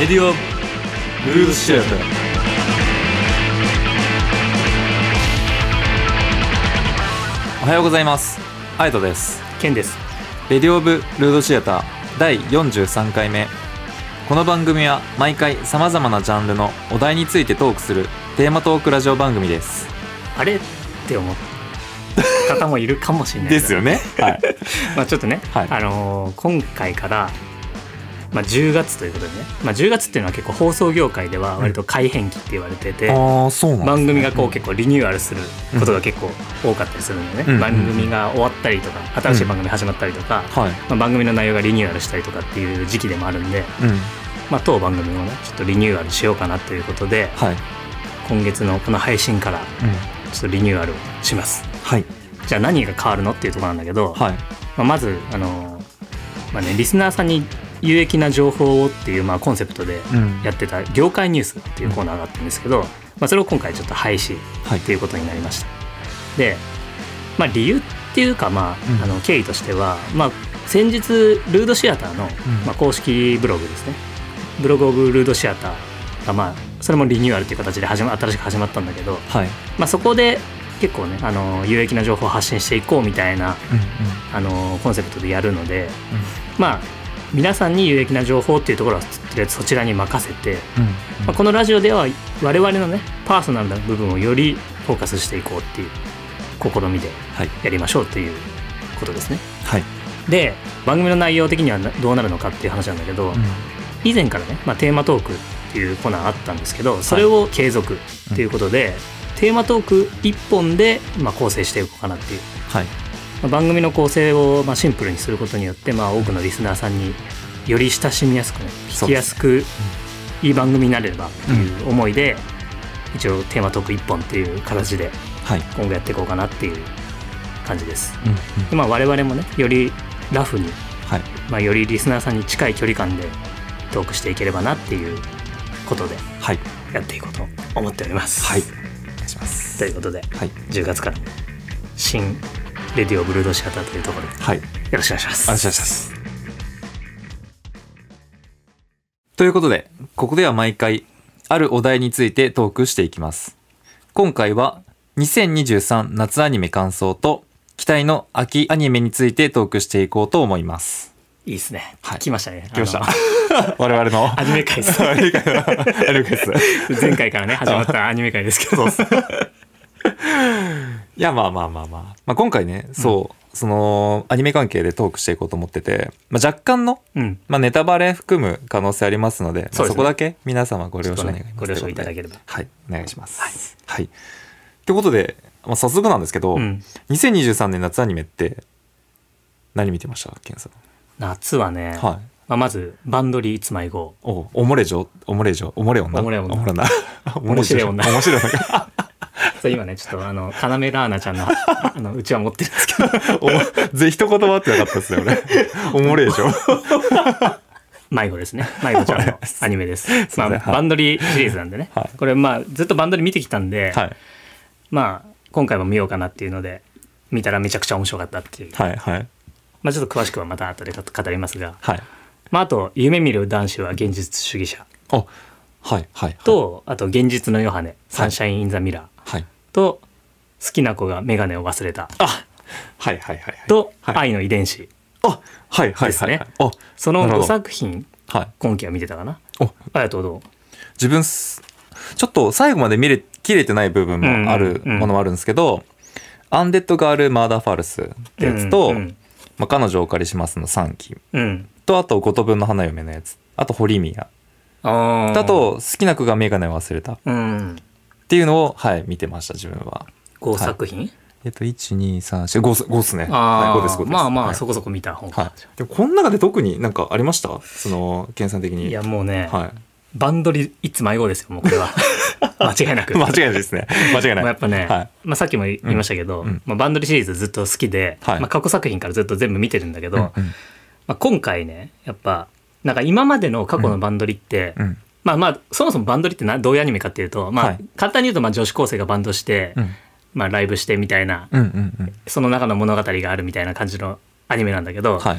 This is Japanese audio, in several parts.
レディオブルースシアター。おはようございます。あやとです。ケンです。レディオブルードシアター第43回目。この番組は毎回さまざまなジャンルのお題についてトークするテーマトークラジオ番組です。あれ？って思った方もいるかもしれない。ですよね。はい。まあちょっとね、はい。あのー今回から、まあ、10月ということでね、まあ、10月っていうのは結構放送業界では割と改変期って言われてて、うなんね。番組がこう結構リニューアルすることが結構多かったりするんでね、うん。番組が終わったりとか新しい番組始まったりとか、はい。まあ、番組の内容がリニューアルしたりとかっていう時期でもあるんで、うん。まあ、当番組もねちょっとリニューアルしようかなということではい。今月のこの配信からうん。ちょっとリニューアルをします。はい。じゃあ何が変わるのっていうところなんだけど、はい。まあ、まずあの、まあね、リスナーさんに有益な情報をっていう、まあ、コンセプトでうん。やってた「業界ニュース」っていうコーナーがあったんですけど、まあ、それを今回ちょっと廃止はい。っていうことになりました。で、まあ、理由っていうか、まあうん。あの経緯としては、まあ、先日ルードシアターの、うん。まあ、公式ブログですね。ブログオブルードシアターが、まあ、それもリニューアルっていう形で始ま新しく始まったんだけど、はい。まあ、そこで結構ねあの有益な情報を発信していこうみたいなうんうん。あのコンセプトでやるので、まあ皆さんに有益な情報っていうところはとりあえずそちらに任せて、うんまあ、このラジオでは我々のねパーソナルな部分をよりフォーカスしていこうっていう試みではい。やりましょうということですね。はい。で番組の内容的にはなどうなるのかっていう話なんだけど、以前からね、まあ、テーマトークっていうコーナーあったんですけどそれを継続っていうことで、テーマトーク1本で、まあ、構成していこうかなっていうはいまあ番組の構成をまあシンプルにすることによって、まあ、多くのリスナーさんにより親しみやすくね聞きやすくいい番組になれればっていう思いで、一応テーマトーク1本っていう形ではい。今後やっていこうかなっていう感じです。うんうん。でまあ、我々もねよりラフに、はい。まあ、よりリスナーさんに近い距離感でトークしていければなっていうことではい。やっていこうと思っております。はい。お願いします。ということではい。10月から新レディオブルードシアターというところではいよろしくお願いします。お願いしますということでここでは毎回あるお題についてトークしていきます今回は2023夏アニメ感想と期待の秋アニメについてトークしていこうと思いますいいですね。はい来ましたね。来ました 我々のアニメ界です。アニメ界の アニメ界です前回からね、始まったアニメ界ですけど。いやまあまあまあまあ、まあ、今回ねそう、そのアニメ関係でトークしていこうと思ってて、まあ、若干のうん。まあ、ネタバレ含む可能性ありますので、まあそこだけ皆様ご了承願います、ねご了承いただければ。はい、お願いします。はい。とい。うことで、まあ、早速なんですけど、うん。2023年夏アニメって何見てました？ケンさん。夏はね、はい。まあ、まず、バンドリーいつまい号。おおもれ女おもれ女おもれ女？おもれ女。おもれ女。面白い女。面白い女 そう今ね、ちょっとあの、カナメラーナちゃんの、あの、うちは持ってるんですけど、おもぜひ一言もあってなかったですね俺おもれ女 迷子ですね。迷子ちゃんのアニメです。いまあ、バンドリーシリーズなんでね。はいこれ、まあ、ずっとバンドリー見てきたんで、はいまあ、今回も見ようかなっていうので、見たらめちゃくちゃ面白かったっていう。はいはいまあ、ちょっと詳しくはまた後で語りますが、はいまあ、あと、夢見る男子は現実主義者。おはいはいと、あと幻日のヨハネ、 SUNSHINE in the MIRROR はい。と、好きな子がメガネを忘れた。あはいはいはいはい。と、はい。 AIの遺電子。あはいはいですね。その5なるほど。作品、はい。今期は見てたかな？お。ありがとうどう？自分すちょっと最後まで見れ切れてない部分もあるものもあるんですけど「アンデッド・ガール・マーダー・ファルス」ってやつとうんうん「まあ、彼女をお借りします」の3期。うん。とあと「五等分の花嫁」のやつ。あと「堀宮」あだ、と好きな子が眼鏡を忘れた。っうん。ていうのをはい見てました自分は。5作品、えっと12345 5っすね。ああ、はい、5です5です。まあまあ、はい。そこそこ見た方か。はい、でもこの中で特になんかありました？その研鑽的に。い、や、もうね、はバンドリいつ迷子ですよ、もうこれは。間違いなく。い、間違いないですね。間違いない。やっぱね、はい。まあ、さっきも言いましたけど、うん。うん。まあ、バンドリシリーズずっと好きで、はい。まあ、過去作品からずっと全部見てるんだけど、うんうん。まあ、今回ねやっぱなんか今までの過去のバンドリって、うん。まあまあそもそもバンドリってなどういうアニメかっていうと、まあはい。簡単に言うとまあ女子高生がバンドして、うん。まあ、ライブしてみたいな、うんうんうん。その中の物語があるみたいな感じのアニメなんだけど、はい。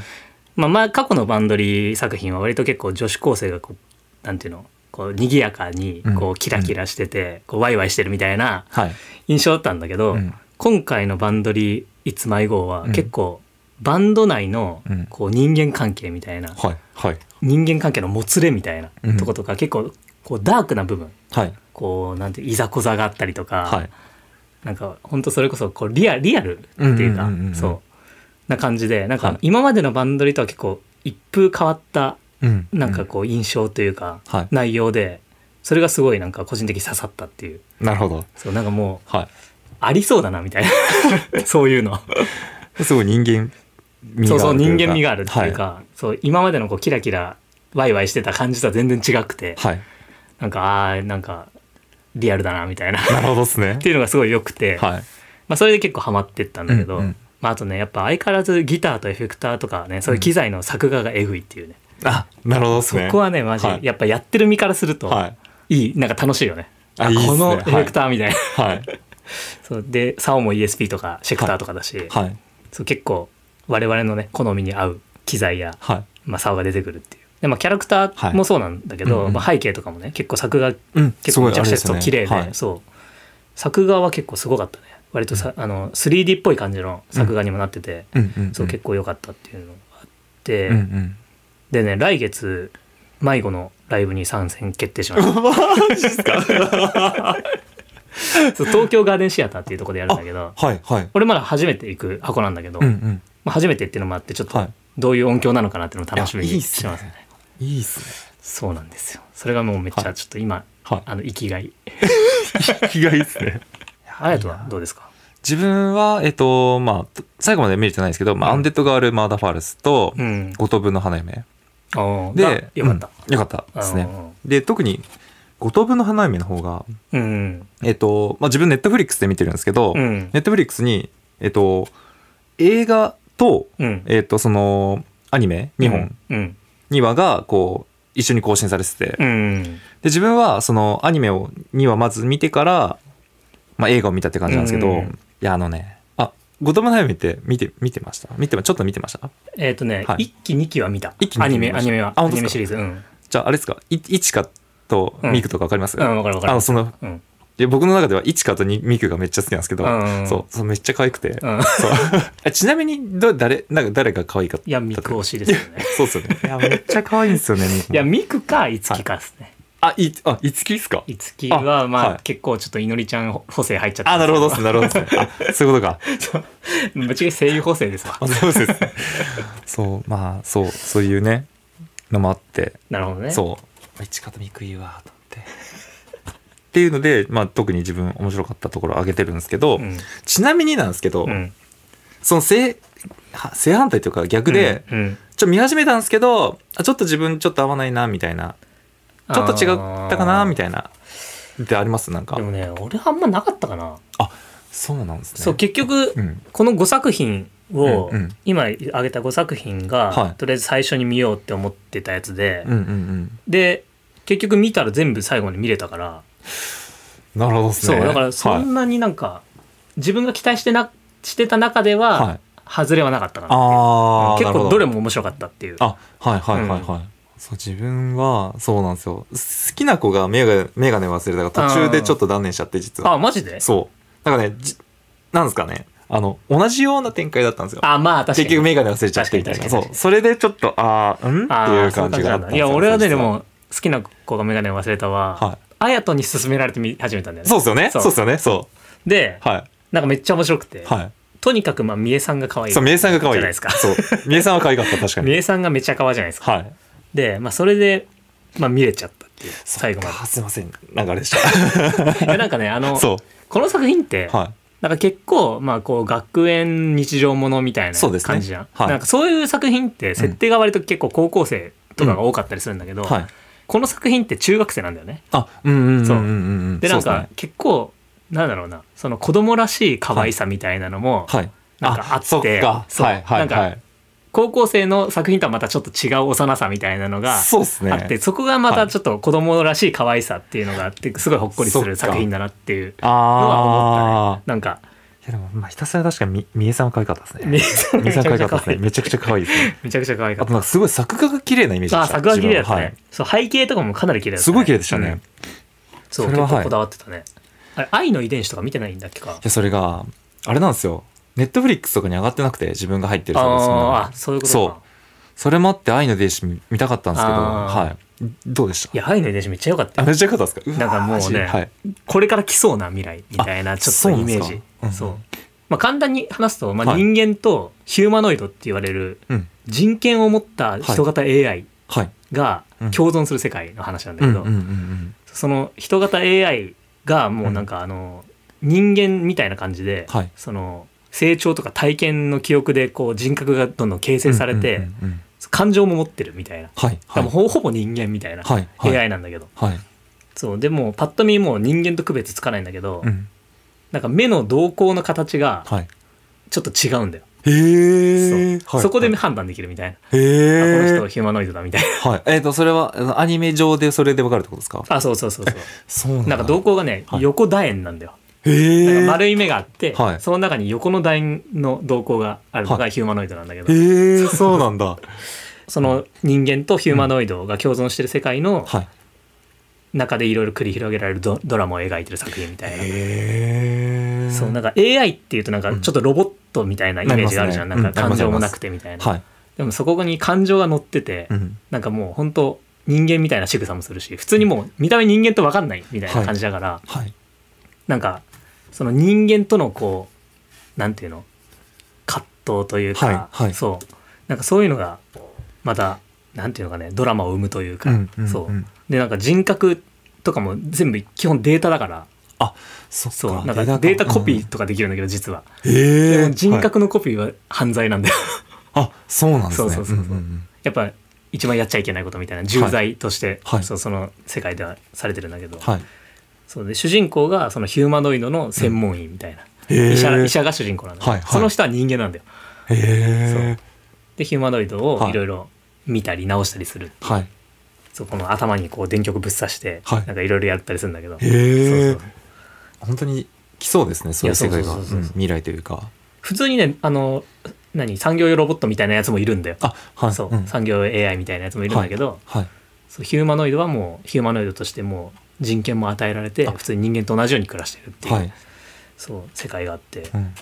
まあ、まあ過去のバンドリ作品は割と結構女子高生がこうなんていうのこう賑やかにこうん。うキラキラしてて、こうワイワイしてるみたいなはい。印象だったんだけど、うん。今回のバンドリーいつ迷子はうん結構バンド内のうん。こう人間関係みたいな、はいはい。人間関係のもつれみたいなうん。とことか結構こうダークな部分。はい。こうなんていざこざがあったりとか、はい。なんか本当それこそこうリアリアルっていうか、そう。な感じでなんはい。か今までのバンドリとは結構一風変わったうん。なんかこう印象というかはい。内容でそれがすごいなんか個人的に刺さったっていう。なるほど。そうなんかもうはありそうだなみたいな。そういうの。いすごい人間味そうそう人間味があるっていうか、はそう今までのこうキラキラワイワイしてた感じとは全然違くて。はい。なんかあーなんかリアルだなみたいな。っなるほどですね。ていうのがすごい良くて、はい。まあ、それで結構ハマってったんだけど、うんうん。まあ、あとねやっぱ相変わらずギターとエフェクターとかねそういう機材の作画がえぐいっていうね、あなるほどですそねこはねマジ、はい。やっぱやってる身からすると、はい。いいなんか楽しいよね。ああいね。このエフェクターみたいな、はい。そう。で竿も ESP とかシェクターとかだし、はい。そう結構我々のね好みに合う機材や、はい。まあ、竿が出てくるっていう。で、まあ、キャラクターもそうなんだけど、はいうんうん。まあ、背景とかもね結構作画うん結構めちゃくちゃそう綺麗で、はい。そう。作画は結構すごかったね。割とさ、あの 3D っぽい感じの作画にもなってて、うん。うんそう結構良かったっていうのがあって、うんうん。でね来月迷子のライブに参戦決定しました マジですか？そう東京ガーデンシアターっていうところでやるんだけどはいはい。俺まだ初めて行く箱なんだけど、うんうんまあ、初めてっていうのもあってちょっとはい。どういう音響なのかなっていうのを楽しみにしてますね。いいっすね。そうなんですよ。それがもうめっちゃはい。ちょっと今、はい。あの生きがい。い気がいいっすね。隼人はどうですか？自分はえっとまあ最後まで見れてないんですけど、まあうんアンデッドガールマーダーファールスとうん。五等分の花嫁。でがよかった、うんよかったですね。うんで特に五等分の花嫁の方がうん。えっと、まあ、自分ネットフリックスで見てるんですけど、うん。ネットフリックスにえっと映画とうん。えっとそのアニメ2本うん。2話がこう一緒に更新されてて、でうん。自分はそのアニメを2話まず見てから、まあ、映画を見たって感じなんですけど、うんいやあのねあ五等分の花嫁って見て見てました？見てまちょっと見てました？えっ、とね、はい。一期二期は見た。一期二期アニメアニメは。アニメシリーズ。うん。じゃああれですか？いいちかとミクとかわかります、うんあのそのうんいや僕の中ではいちかとにミクがめっちゃ好きなんですけど、うんそうそうめっちゃ可愛くて、うん。そう。えちなみにど誰なんか誰が可愛かった？いやミク推しですよね。そうっすよね。いやめっちゃ可愛いんですよねミク。もいやミクかいつきかですね、あいあいつきですか？いつきはまあ、はい。結構ちょっといのりちゃん補正入っちゃってあなるほどっすなるほどっす。ねあそういうことか。ぶっちゃけ声優補正ですわ。あそうです。ねそうまあそうそういうねのもあって。なるほどね。そう。一かとミクいいわと思ってっていうので、まあ、特に自分面白かったところを挙げてるんですけど、うん。ちなみになんですけど、うん。その正は正反対というか逆で、うんうん。ちょっと見始めたんですけどあちょっと自分ちょっと合わないなみたいな。ちょっと違ったかなみたいなってあります？なんか。でもね俺あんまなかったかな、そうなんですね。そう結局、うん。この5作品を、うんうん。今挙げた5作品が、はい。とりあえず最初に見ようって思ってたやつで、うんうんうん。で結局見たら全部最後まで見れたから、なるほどですね。そうだからそはい。んなになんか、自分が期待してなしてた中では、はい。外れはなかったかなああ結構どれも面白かったっていう。あはいはいはいはい、そう自分はそうなんですよ。好きな子がメガメガネ忘れたから途中でちょっと断念しちゃって実は。あマジで？そう。だからねじなんですかね。あの同じような展開だったんですよあまあ確かに。結局メガネ忘れちゃってみたいな。そう。それでちょっとああうん？ってあいう感じがあったいや俺はねで実も好きな子がメガネを忘れたは、はあやとに勧められて見始めたんだよねそうですよねそそううですよねそで、うはいなんかめっちゃ面白くて、はいとにかくまあ三重さんが可愛いそう、みえさんが可愛い。じゃないですかそう。みえさんは可愛かった、確かに。三重さんがめちゃ可愛いじゃないですかはい。で、まあ、それで、まあ、見れちゃったっていう最後まあ、すいません。なんかあれでした。で いやなんかねあのそこの作品って、う。はい。なんか結構まあこう学園日常ものみたいな感じじゃん、はいなんかそういう作品って設定が割と結構高校生とかが多かったりするんだけど、はい。この作品って中学生なんだよねあ、うんうんうんうんそう。でなんか結構なんだろうなその子供らしい可愛さみたいなのもはい。なんかあってそっか。そうはいはいなんかはい。高校生の作品とはまたちょっと違う幼さみたいなのが。あってそこがまたちょっと子供らしい可愛さっていうのがあってすごいほっこりする作品だなっていうあなんかやでもまあひたすら確かにみみえさんは可愛かったですね。みえさん可愛かったですね。めめちゃくちゃ可愛いですね。めちゃくちゃ可愛かあっとなんかすごい作画が綺麗なイメージた。あ、でした。作画綺麗だったね、ははい。そう、背景とかもかなり綺麗だった、すごい綺麗でしたね、うん。いそう、それははい。結構こだわってたね。あれ、愛の遺伝子とか見てないんだっけか？やそれがあれなんですよ。ネットフリックスとかに上がってなくて自分が入ってるサービスのああ、そういうことか。そう。それもあって愛の遺伝子見見たかったんですけどはい。どうでした？いや、愛の遺伝子めっちゃ良かっためっちゃ良かったですか？なんかもうねはい、これから来そうな未来みたいな、ちょっとイメージ。そう。まあ、簡単に話すと、まあ、はい。人間とヒューマノイドって言われるうん。人権を持った人型 AI はい。がうん。共存する世界の話なんだけど、その人型 AI がもうなんかあの人間みたいな感じで、はい。その成長とか体験の記憶でこう人格がどんどん形成されて、感情も持ってるみたいな、はい。はい。ほほぼ人間みたいなはい。はい。AI なんだけど、はい。そう。でもパッと見もう人間と区別つかないんだけど、うんなんか目の瞳孔の形がはい。ちょっと違うんだよ、へえそう。そこで判断できるみたいな、へあこのえ人ヒューマノイドだみたいな。はい。えっとそれはアニメ上でそれでわかるってことですか？あそうそうそうそう。そうなんか瞳孔がね、はい。横楕円なんだよ。へ丸い目があって、はい。その中に横の楕円の瞳孔があるのがヒューマノイドなんだけど、へえそうなんだ。その人間とヒューマノイドが共存してる世界のはい中でいろいろ繰り広げられるドドラマを描いてる作品みたいな。へえそうなんか AI っていうとなんかちょっとロボットみたいなイメージがあるじゃん、なりますね。なんか感情もなくてみたいな、はい。でもそこに感情が乗ってて、うん。なんかもう本当人間みたいな仕草もするし普通にもう見た目人間と分かんないみたいな感じだから、はい。なんかその人間とのこうなんていうの？葛藤というか、はいはい。そう。なんかそういうのがまたなんていうのかねドラマを生むというか、うんうんうん。そうでなんか人格とかも全部基本データだから。あそっか。そうなんかデータコピーとかできるんだけど実は、うん。へえでも人格のコピーは犯罪なんだよ。あそうなんですね。そうそうそうそう。んんやっぱ一番やっちゃいけないことみたいな重罪として、はい。そうその世界ではされてるんだけど、はい。そうで主人公がそのヒューマノイドの専門医みたいな、へえ医者医者が主人公なんだはいはい。その人は人間なんだよ。へえでヒューマノイドをはい。いろいろ見たり直したりする、はいそうこの頭にこう電極ぶっ刺して、はい。なんかいろいろやったりするんだけど、へえ本当に来そうですねそういう世界が。未来というか。普通にねあの何産業用ロボットみたいなやつもいるんだよ。あはい。そう、ん。産業用 AI みたいなやつもいるんだけど、はい。そうヒューマノイドはもうヒューマノイドとしてもう人権も与えられてあ。普通に人間と同じように暮らしてるっていう、はい。そう世界があって、うん。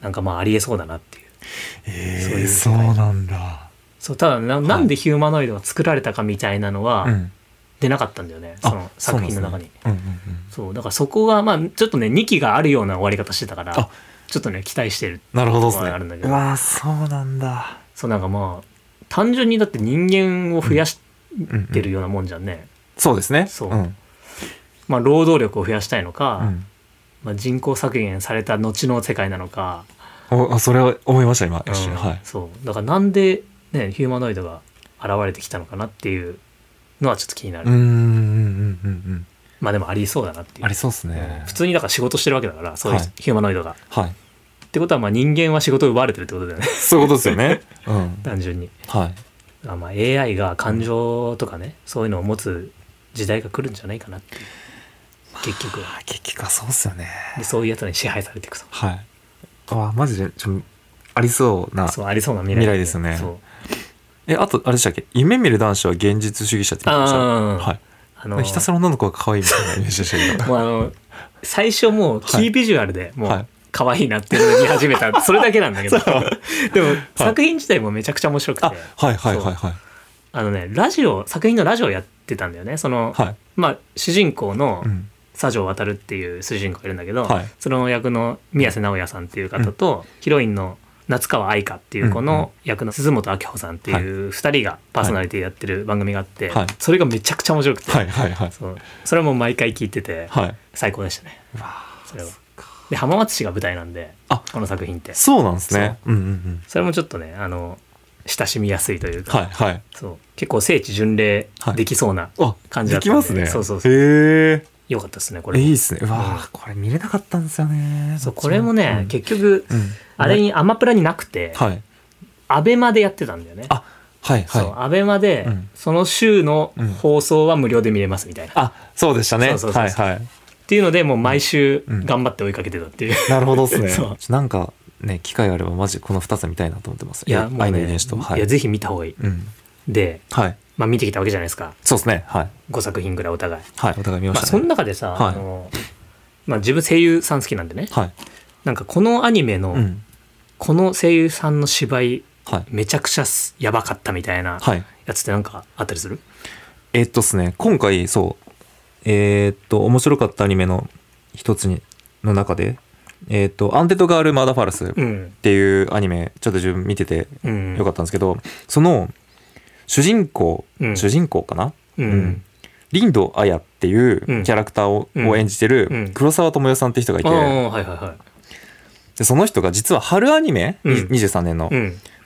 なんかまあありえそうだなっていう。えそういうそう界なんだそうただななんでヒューマノイドが作られたかみたいなのはうん。出なかったんだよね、その作品の中に。そうだからそこがまあちょっとね2期があるような終わり方してたからあ。ちょっとね期待してるなるほどですね。あるんだけど。うわーそうなんだ。そうなんかまあ単純にだって人間を増やしうんてるようなもんじゃんね、そうですね。そうん。まあ労働力を増やしたいのか、うん。まあ、人口削減された後の世界なのか、おあそれは思いました今。うん。一瞬。はい。そう。だからなんで、ね、ヒューマノイドが現れてきたのかなっていうのはちょっと気になる、うんうんうんうんうんまあでもありそうだなっていう。ありそうですうんね。普通にだから仕事してるわけだからそういうはい。ヒューマノイドが、はい。ってことはまあ人間は仕事を奪われてるってことだよね。そういうことですよね。うん。単純に。はい。あまあ AI が感情とかねそういうのを持つ時代が来るんじゃないかなっていう。結局あ結局はそうっすよね。でそういうやつに支配されていくと。はい。あマジでちょありそうな。そうありそうな未来未来ですよね。そうえあとあれでしたっけ？夢見る男子は現実主義者って言ってました。はい。あのひたすら女の子が可愛いみたいなイメージでしたけど。もうあの最初もうキービジュアルでもはい。う可愛いなっていうの始めた。それだけなんだけど。でも作品自体もめちゃくちゃ面白くて。あはいはいはいはい。あのねラジオ作品のラジオやってたんだよね。その、はい。まあ主人公のうん。佐城渡っていう主人公がいるんだけど、はい。その役の宮瀬直哉さんっていう方と、ヒロインの夏川愛香っていう子の役の鈴本明穂さんっていう2人がパーソナリティやってる番組があって、はい。それがめちゃくちゃ面白くて、はいはいはい。それも毎回聞いててはい。最高でしたね。それは。で浜松市が舞台なんであ。この作品って。そうなんですね。う。んうんうん。それもちょっとねあの親しみやすいというか、はいはい。そう。結構聖地巡礼できそうなあ感じだったんで。できますね。そうそうそう。へえよかったですねこれいいっすね。うわうん。ーこれ見れなかったんですよねそうこれもね、うん。結局うん。あれにアマプラになくて、はい。アベマでやってたんだよね。あはいそうはアベマで、うん。その週の放送は無料で見れますみたいな、いあそうでしたね。そうそうそうはいはい。っていうのでもう毎週うん。頑張って追いかけてたっていう、なるほどですね。そう。なんかね機会あればマジこの2つ見たいなと思ってます。いや愛の遺ね伝子と。はい。いやぜひ見た方がいい。うん。で、はいまあ、見てきたわけじゃないですか。そうですね。はい。5作品ぐらいお互い、はいお互い見ままあ、したね。その中でさ、はい。あのまあ、自分声優さん好きなんでね。はい。なんかこのアニメの、うん。この声優さんの芝居はい。めちゃくちゃすやばかったみたいなはい。やつってなんかあったりする、えっとですね。今回そう。えーっと面白かったアニメの一つにの中でえーっと「アンデッドガール・マーダーファルス」っうんていうアニメちょっと自分見ててうん、よかったんですけど、その主人公、うん。主人公かな、うん。うん。リンド・アヤっていううん。キャラクターを,、うん。を演じてうん。る黒沢智代さんって人がいて、でその人が実は春アニメ、うん。23年の。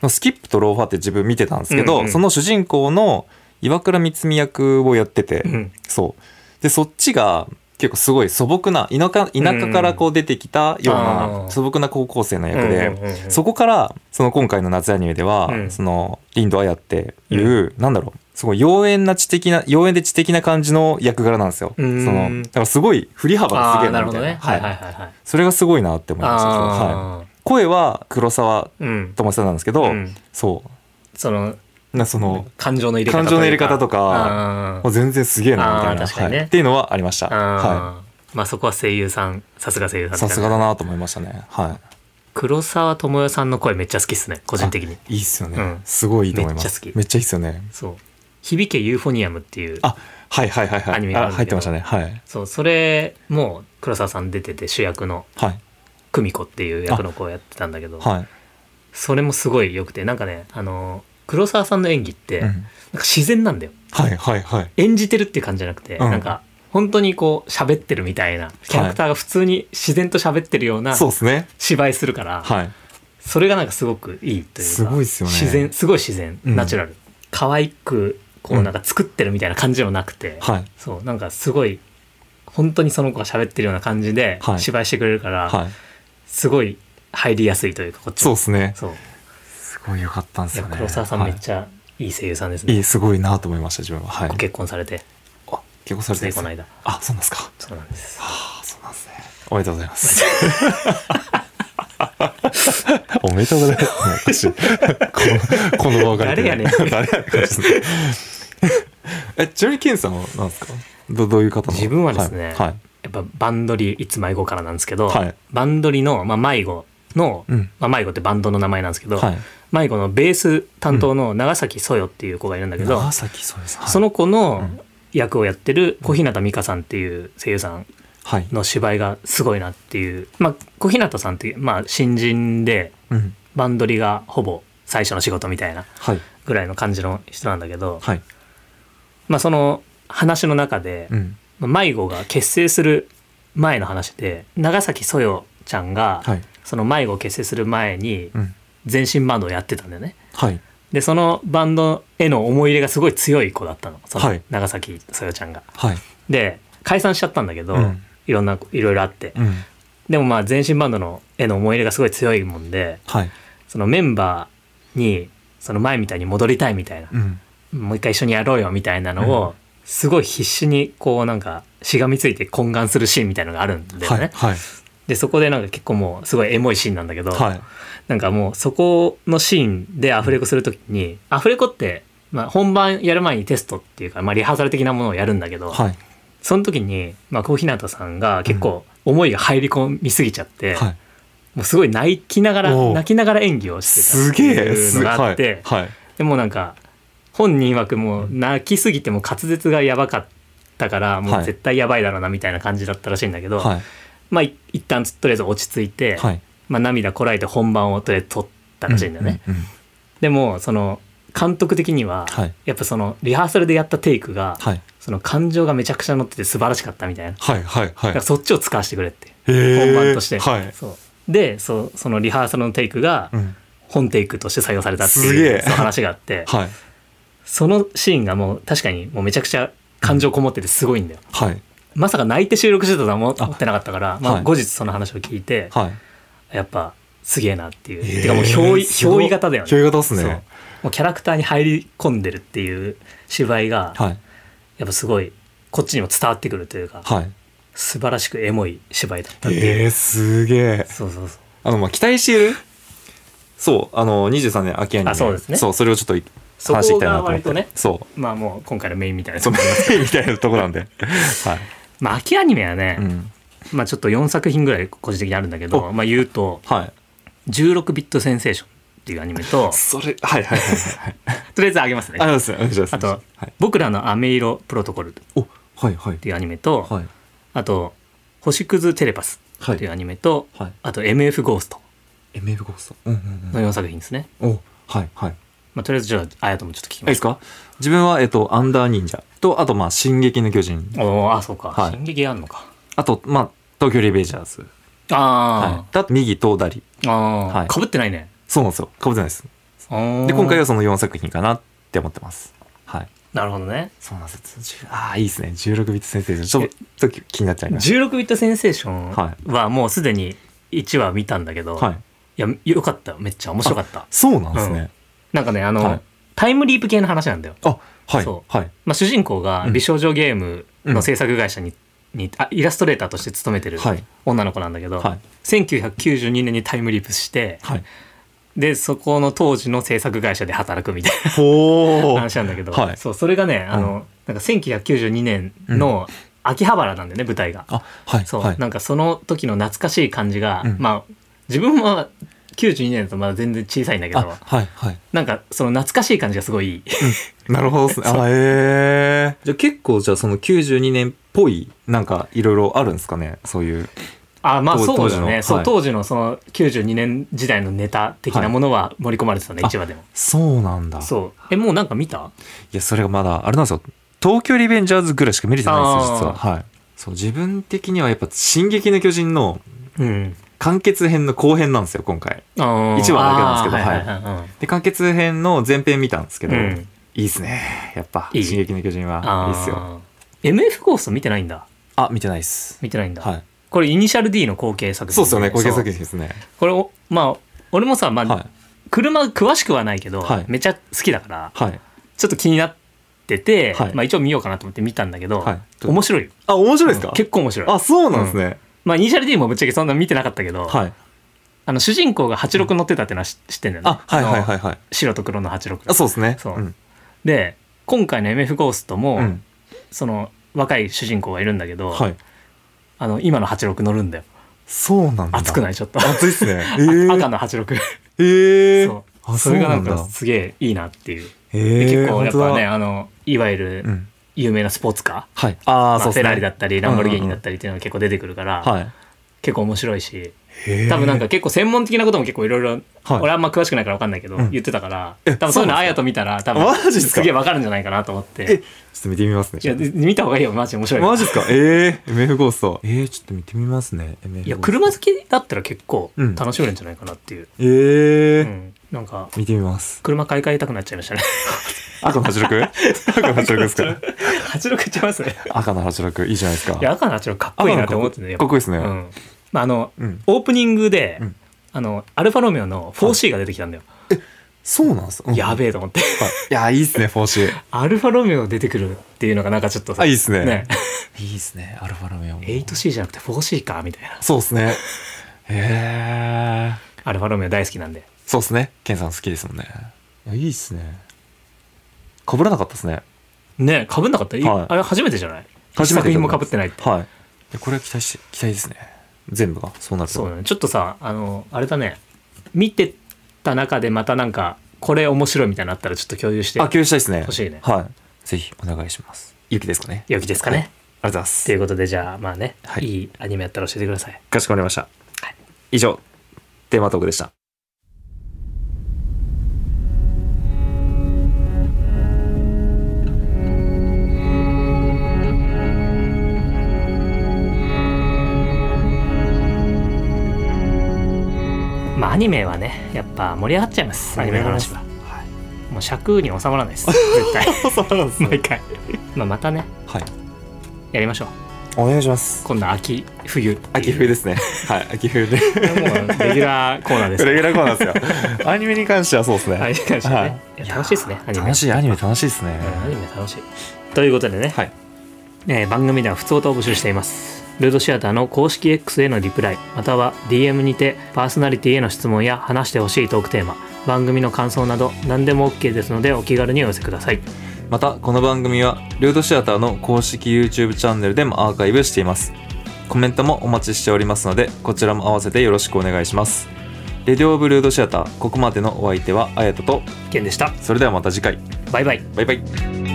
のスキップとローファーって自分見てたんですけど、その主人公の岩倉光美役をやってて、うん。そう。でそっちが結構すごい素朴な田舎田舎からこう出てきたようあなー。素朴な高校生の役で、そこからその今回の夏アニメでは、うん。そのリンド・アヤっていう、なんだろうすごい妖艶な知的な妖艶で知的な感じの役柄なんですよ。そうん。のだからすごい振り幅がすあげえあなみたいな。はい。はいはいはいはい。それがすごいなって思いました。はい、あ声は黒沢智さんなんですけど、うん。そう。そのなその感情の入れ方とか。う全然すげえなみたいな、ね。はい。っていうのはありました。はあー。まあそこは声優さんさすが声優さい、んさすがだなと思いましたね。は黒沢智代さんの声めっちゃ好きっすね個人的に。い、いいっすよね、うん。すごいいいと思います。めっちゃ好き。めっちゃいいっすよね。そう。響けユーフォニアムっていうあ、はいはいはいはい。アニメが入ってましたね。はい。そうそれも黒沢さん出てて主役のはい。久美子っていう役の子をやってたんだけど。はい。それもすごい良くてなんかねあの黒沢さんの演技って、うんなんか自然なんだよはいはいはい。演じてるっていう感じじゃなくて、うんなんか本当にこう喋ってるみたいなキャラクターが普通に自然と喋ってるようなそうですね。芝居するから、はい。それがなんかすごくいいというかすごいっすよね自然すごい自然、うんナチュラル可愛くこうなんか作ってるみたいな感じでもなくて、はい。そうなんかすごい本当にその子が喋ってるような感じではい芝居してくれるから、はい。すごい入りやすいというかこっちもそうですね。そうすごい良かったんですよね。黒沢さんめっちゃいい声優さんですね、はいいい、すごいなと思いました、自分は。はいご。結婚されてあ、結婚されてこの間あ、そうなんですか。そうなんですあ、そうなんですね。おめでとうございます。おめでとうございます。私、この、この場が。誰やねん誰やねん。え、ちなみにケンさんは何ですか？どどういう方の？自分はですねはい。やっぱバンドリいつ迷子からなんですけど、はいバンドリの、まあ、迷子の、うんまあ、迷子ってバンドの名前なんですけど、はい。迷子のベース担当の長崎そよっていう子がいるんだけど、長崎そうです。はいその子うのん役をやってる小日向美香さんっていう声優さんはい。の芝居がすごいなっていう、まあ、小日向さんって、まあ、新人でうん。バンドリがほぼ最初の仕事みたいなはい。ぐらいの感じの人なんだけど、はい。まあ、その話の中で、迷子が結成する前の話で長崎そよちゃんが、はい。その迷子を結成する前にうん。全身バンドをやってたんだよね。はい。でそのバンドへの思い入れがすごい強い子だったのそのはい長崎そよちゃんが。はい。で解散しちゃったんだけど、うんいろんないろいろあって、うん。でもまあ全身バンドのへの思い入れがすごい強いもんではい。そのメンバーにその前みたいに戻りたいみたいな、うん。もう一回一緒にやろうよみたいなのを、すごい必死にこうなんかしがみついて懇願するシーンみたいなのがあるんだよね。はい。はい。でそこでなんか結構もうすごいエモいシーンなんだけど、はい。なんかもうそこのシーンでアフレコするときにアフレコって、まあ、本番やる前にテストっていうか、まあ、リハーサル的なものをやるんだけど、はい。その時に、まあ、小日向さんが結構思いが入り込みすぎちゃって、はい。もうすごい泣きながら泣きながら演技をしてたすってげえ。いうのがあって。でもなんか本人曰くもう泣きすぎても滑舌がやばかったからもう絶対やばいだろうなみたいな感じだったらしいんだけど、はい。まあい一旦とりあえず落ち着いて、はい。まあ、涙こらえて本番をとりあえず撮ったらしいんだよね。うん。うんでもその監督的には、はいやっぱそのリハーサルでやったテイクが、はい。その感情がめちゃくちゃ乗ってて素晴らしかったみたいな、だはい。はい。はいから。そっちを使わせてくれって本番として、はい。そうでそうそのリハーサルのテイクがうん。本テイクとして採用されたっていう話があって はい。そのシーンがもう確かにもうめちゃくちゃ感情こもっててすごいんだよ、はい。まさか泣いて収録してたとは思ってなかったからまあ、はい。後日その話を聞いて、はい。やっぱすげえなっていう、へーてかもう憑依型だよね。憑依型っすね。もうキャラクターに入り込んでるっていう芝居がはい。やっぱすごいこっちにも伝わってくるというか、はい。素晴らしくエモい芝居だったっていう、えー、すげえ。そうそうそう。あのまあ期待している？そう。あの23年秋アニメ。あそうですね。そう。それをちょっとそ話していきたいなと思って。ねそまあもう今回のメインみたいな。うそうみたいなとこなんで。はいまあ秋アニメはね、うん。まあちょっと4作品ぐらい個人的にあるんだけど、まあ言うとはい。16ビットセンセーションっていうアニメとそれはいはいはいはい。とりあえずあげますね。ありがとうございます。あとはい、僕らの飴色プロトコルはいはいてい。うアニメと、はい。あと星屑テレパスはい。っていうアニメと、はい。あと MF ゴースト MF ゴースト。の4作品ですね、うんおはいはいまあとりあえずじゃああやともちょっと聞きますいいですか？自分は、えっと、アンダー忍者と、あと、まあ、進撃の巨人。おーあそうか、はい進撃あんのかあと、まあ、東京リベンジャーズ。あはいー、。あと、右とダリ。あー、はいかぶってないねそうなんですよ。かぶってないです。あーで、今回はその4作品かなって思ってます。はい。なるほどねそうなんです。10ああ、いいですね。16ビット先生。ちょっと気になっちゃいまし16ビットセンセーショはンはもうすでに1話見たんだけど、た。はい。いやよかっためっちゃ面白かったそうなんですね。なんかねあの、はいタイムリープ系の話なんだよ、あ、はい。そはい。まあ、主人公がうん美少女ゲームの制作会社に,、にあイラストレーターとして勤めてるはい。女の子なんだけど、はい。1992年にタイムリープしてはい。でそこの当時の制作会社で働くみたいほな話なんだけど、はいそうそれがねあの、なんか1992年の秋葉原なんだよね舞台が。あ、はい。そう、はい。なんかその時の懐かしい感じが、うんまあ自分は92年だとまだ全然小さいんだけどあ、はい。はい。なんかその懐かしい感じがすごいいいなるほどですね。あ、ええじゃあ結構じゃあその92年っぽい、なんかいろいろあるんですかね？そういう。あまあ当そうだねそう、当時のはい当時のその92年時代のネタ的なものは盛り込まれてたね、はい1話でもそうなんだ。そうえもうなんか見た？いや、それがまだ、あれなんですよ。東京リベンジャーズぐらいしか見れてないんですよ、実は。あはい。そう、自分的にはやっぱ、進撃の巨人のうん完結編の後編なんですよ、今回。あー一話だけなんですけどはいはいはいで、完結編の前編見たんですけど、うんいいっすね。やっぱ、進撃の巨人は。あーいいっすよ。MF ゴースト見てないんだあ、見てないっす。見てないんだ、はい。これイニシャル D の後継作品そうっすよね、後継作品ですね。これをまあ俺もさ、まあはい。車詳しくはないけど、はいめっちゃ好きだからはい。ちょっと気になってて、はいまあ、一応見ようかなと思って見たんだけど、はい面白いよあ、面白いですか、結構面白いあ、そうなんですね。まあイニシャル D もぶっちゃけそんな見てなかったけど、はい。あの主人公が86乗ってたってのは知知ってんだよねあ、はいはいはいはい。白と黒の86あ、そうですね。そうんで今回の MF ゴーストも、うん。その若い主人公がいるんだけど、はい。あの今の86乗るんだよそうなんだ。熱くない？ちょっと、熱いっすね。えあー、赤の86えー、そうあそれがなんかすげえいいなっていう、えでー、結構やっぱねあのいわゆるうん。有名なスポーツカー、はい。ああ、まあそうですね。フェラーリだったりランボルギーニだっり。たりっていうのが結構出てくるから、はい。結構面白いし多分なんか、結構専門的なことも結構いろいろはい。俺あんま詳しくないから分かんないけど、うん。言ってたからえ多分そういうのあやと見たら多分マジっすか？げえ分かるんじゃないかなと思っえ、ちょてっと見てみますね。いやで見た方がいいよマジで面白いから。マジっすか？えー、MF ゴースト。えー、ちょっと見てみますね。MF いやゴースト。車好きだったら結構うん。楽しめるんじゃないかなっていう、えー、うん。なんか見てみます。車買い替えたくなっちゃいましたね。赤の 86? 赤の86ですか？86いっちゃいます？ね赤の86いいじゃないですか。いや赤の86かっこいいなって思ってねかっこいいですね。うんまあ、あのうん。オープニングで、うんあのアルファロメオの 4C が出てきたんだよ、そうなんです、うんやべえと思ってはいいや、いいっすね、4C。アルファロメオ出てくるっていうのがなんかちょっとさあ、いいっすね。ねいいっすね、アルファロメオも。8C じゃなくて 4C かみたいなそうっすね。へえ。アルファロメオ大好きなんでそうっすね。ケンさん好きですもんね。いや、いいっすね。かぶらなかったですね。ねかぶんなかった、いはいあれ初めてじゃない？初めて一作品もかぶってないってはい。これは期待し、期待ですね。全部が、そうなると。そうだねちょっとさあのあれだね見てた中でまたなんかこれ面白いみたいなのあったらちょっと共有してあ、共有したいですね。欲しいねはい。ぜひお願いします。ゆきですかね。良きですかね、はいありがとうございますとい。うことでじゃあまあね、はいいいアニメやったら教えてくださいかしこまりました。以上、テーマトークでした。アニメはねやっぱ盛り上がっちゃいます。アニメの話は。もう尺に収まらないです。絶対。そうなんです毎回。まあまたね。はい。やりましょう。お願いします。今度は秋冬秋冬ですね。はい、秋冬で。レギュラーコーナーですレギュラーコーナーですよ。アニメに関してはそうですね。アニメ関してね、はい。楽しいですねアニメ。楽しい、アニメ楽しいですね。うんアニメ楽しい。ということでね、はい。えー番組では普通歌を募集していますルードシアターの公式 X へのリプライまたは DM にてパーソナリティへの質問や話してほしいトークテーマ番組の感想など何でも OK ですのでお気軽にお寄せください。またこの番組はルードシアターの公式 YouTube チャンネルでもアーカイブしています。コメントもお待ちしておりますのでこちらも合わせてよろしくお願いします。レディオブルードシアターここまでのお相手はあやととケンでした。それではまた次回。バイバイ。バイバイ